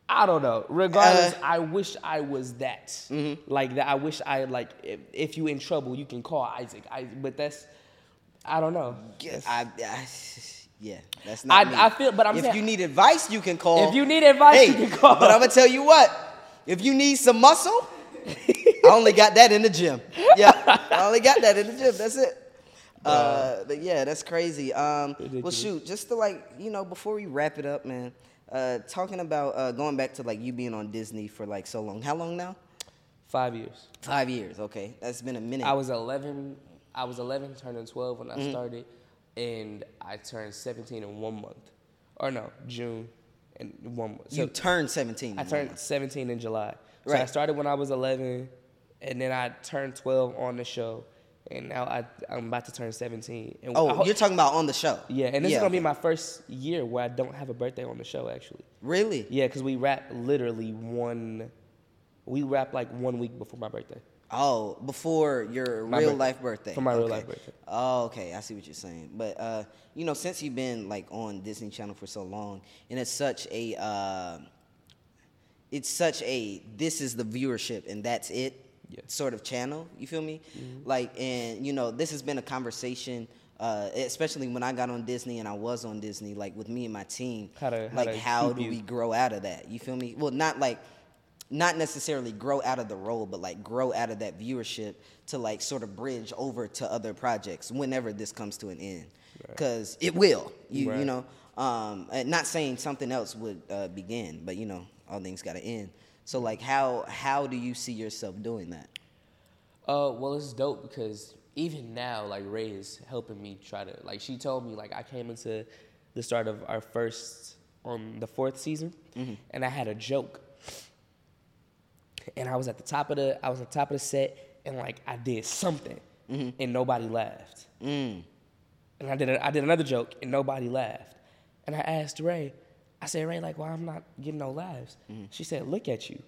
I don't know. Regardless,
Uh,
I wish I was that.
mm-hmm.
Like that. I wish I like if, if you in trouble, you can call Issac. I, but that's I don't know.
Yeah, I, I, yeah, that's not
I-
me.
I feel- but I'm
if
saying-
you need advice, you can call.
If you need advice,
hey,
you can call.
But I'm gonna tell you what. If you need some muscle, I only got that in the gym. Yeah, I only got that in the gym. That's it. Uh, but yeah, that's crazy. Um, well, shoot, just to like you know, before we wrap it up, man. Uh, talking about uh, going back to like you being on Disney for like so long. How long now?
Five years.
Five years. Okay, that's been a minute.
I was 11. I was 11, turning 12 when I started, and I turned 17 in one month, or no, June, and one month.
you turned 17.
I turned
one
17 in July. So I started when I was 11, and then I turned 12 on the show, and now I I'm about to turn 17. And
Oh,
ho-
you're talking about on the show.
yeah, and this is gonna be my first year where I don't have a birthday on the show actually.
Really?
Yeah, because we wrap literally one, we wrap like one week before my birthday.
Oh, before your
My
real
birthday.
life birthday.
For my real life birthday.
Oh, okay. I see what you're saying. But uh, you know, since you've been like on Disney Channel for so long, and it's such a, uh, it's such a this is the viewership and that's it
Yeah.
sort of channel. You feel me?
Mm-hmm.
Like, and you know, this has been a conversation. Uh, especially when I got on Disney and I was on Disney, like with me and my team,
How to- how
like
to
how do
you-
we grow out of that? You feel me? Well, not like not necessarily grow out of the role, but like grow out of that viewership to like sort of bridge over to other projects whenever this comes to an end, because it will. You you know, um, and not saying something else would uh, begin, but you know, all things got to end. So like, how how do you see yourself doing that?
Uh, well, it's dope because even now, like Ray is helping me try to like. She told me like I came into the start of our first on the fourth season, and I had a joke, and I was at the top of the I was at the top of the set, and like I did something, and nobody laughed,
Mm.
and I did a, I did another joke, and nobody laughed, and I asked Ray, I said Ray, like why I'm not getting no laughs? She said, look at you.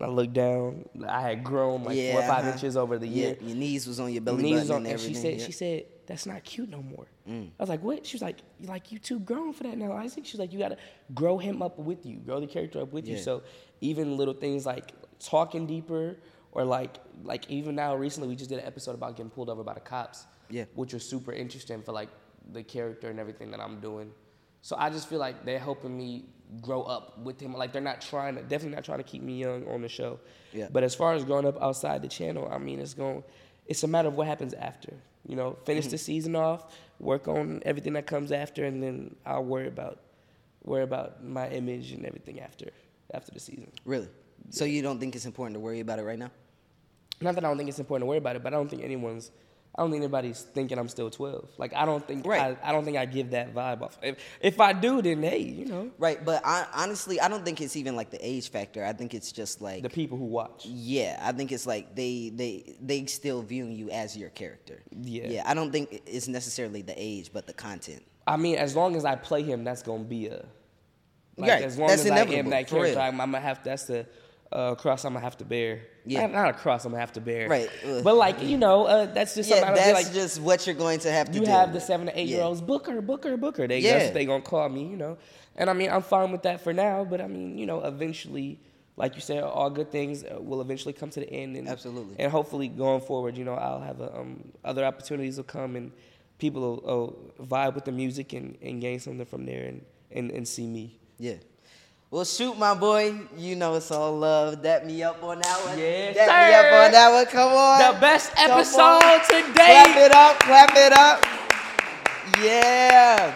I looked down. I had grown like four or 5
uh-huh.
inches over the
Yeah,
year
your knees was on your belly
knees
button
on,
and
and she said,
yeah.
she said, that's not cute no more. I was like, what? She was like, like you too grown for that now, Issac. She's like, you gotta grow him up with you, grow the character up with you. So even little things like talking deeper, or like like even now recently we just did an episode about getting pulled over by the cops.
Yeah.
which was super interesting for like the character and everything that I'm doing. So I just feel like they're helping me grow up with him. Like they're not trying to, definitely not trying to keep me young on the show.
Yeah.
But as far as growing up outside the channel, I mean, it's going, it's a matter of what happens after. You know, finish
Mm-hmm.
the season off, work on everything that comes after, and then I'll worry about, worry about my image and everything after, after the season.
really. So you don't think it's important to worry about it right now?
Not that I don't think it's important to worry about it, but I don't think anyone's. I don't think anybody's thinking I'm still 12. Like I don't think
Right.
I, I don't think I give that vibe off. If, if I do, then hey, you know,
Right, but I, honestly, I don't think it's even like the age factor. I think it's just like
the people who watch.
Yeah, I think it's like they they they still viewing you as your character.
Yeah.
Yeah, I don't think it's necessarily the age, but the content.
I mean, as long as I play him, that's gonna be a. Like,
Right,
As long
that's
as I am that character. I'm, I'm gonna have. That's the uh, cross I'm gonna have to bear.
Yeah.
Not, not a cross I'm gonna have to bear.
Right, ugh.
But like you know, uh, that's just
Yeah,
I
that's
like.
just what you're going to have to do.
you
do.
have the seven to eight
Yeah.
year olds booker booker booker they
Yeah.
that's what they gonna call me you know and i mean i'm fine with that for now but i mean you know eventually like you said all good things uh, will eventually come to the end and
Absolutely.
and hopefully going forward you know i'll have a, um, other opportunities will come and people will, will vibe with the music and, and gain something from there and, and, and see me
Yeah. Well, shoot, my boy. You know it's all love. Dap me up on that one.
Yes,
Dap me up on that one. Come on.
the best episode
on.
to
Clap it up. Clap it up. Yeah.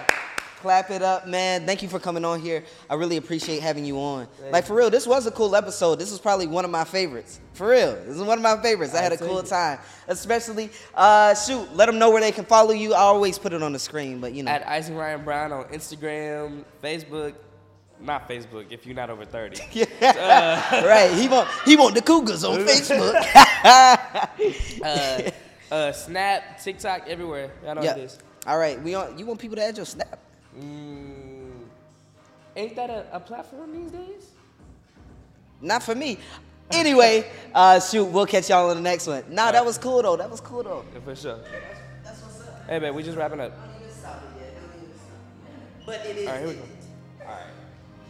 Clap it up, man. Thank you for coming on here. I really appreciate having you on. Like for real, this was a cool episode. This was probably one of my favorites. For real, this is one of my favorites. I had a cool
it.
time. Especially, uh, shoot, let them know where they can follow you. I always put it on the screen, but you know.
at Issac Ryan Brown on Instagram, Facebook, not Facebook if you're not over 30.
right. He want he want the Cougars on Facebook.
uh, uh, Snap, TikTok, everywhere. Y'all know what it
yeah.
is.
All right. We on. You want people to add your snap?
Mm, ain't that a, a platform these days?
Not for me. Anyway, uh, shoot. We'll catch y'all on the next one. Nah, that was cool though. That was cool though.
Yeah, for sure. Hey, man, we just wrapping up.
But it is.
All right, here we go. All right.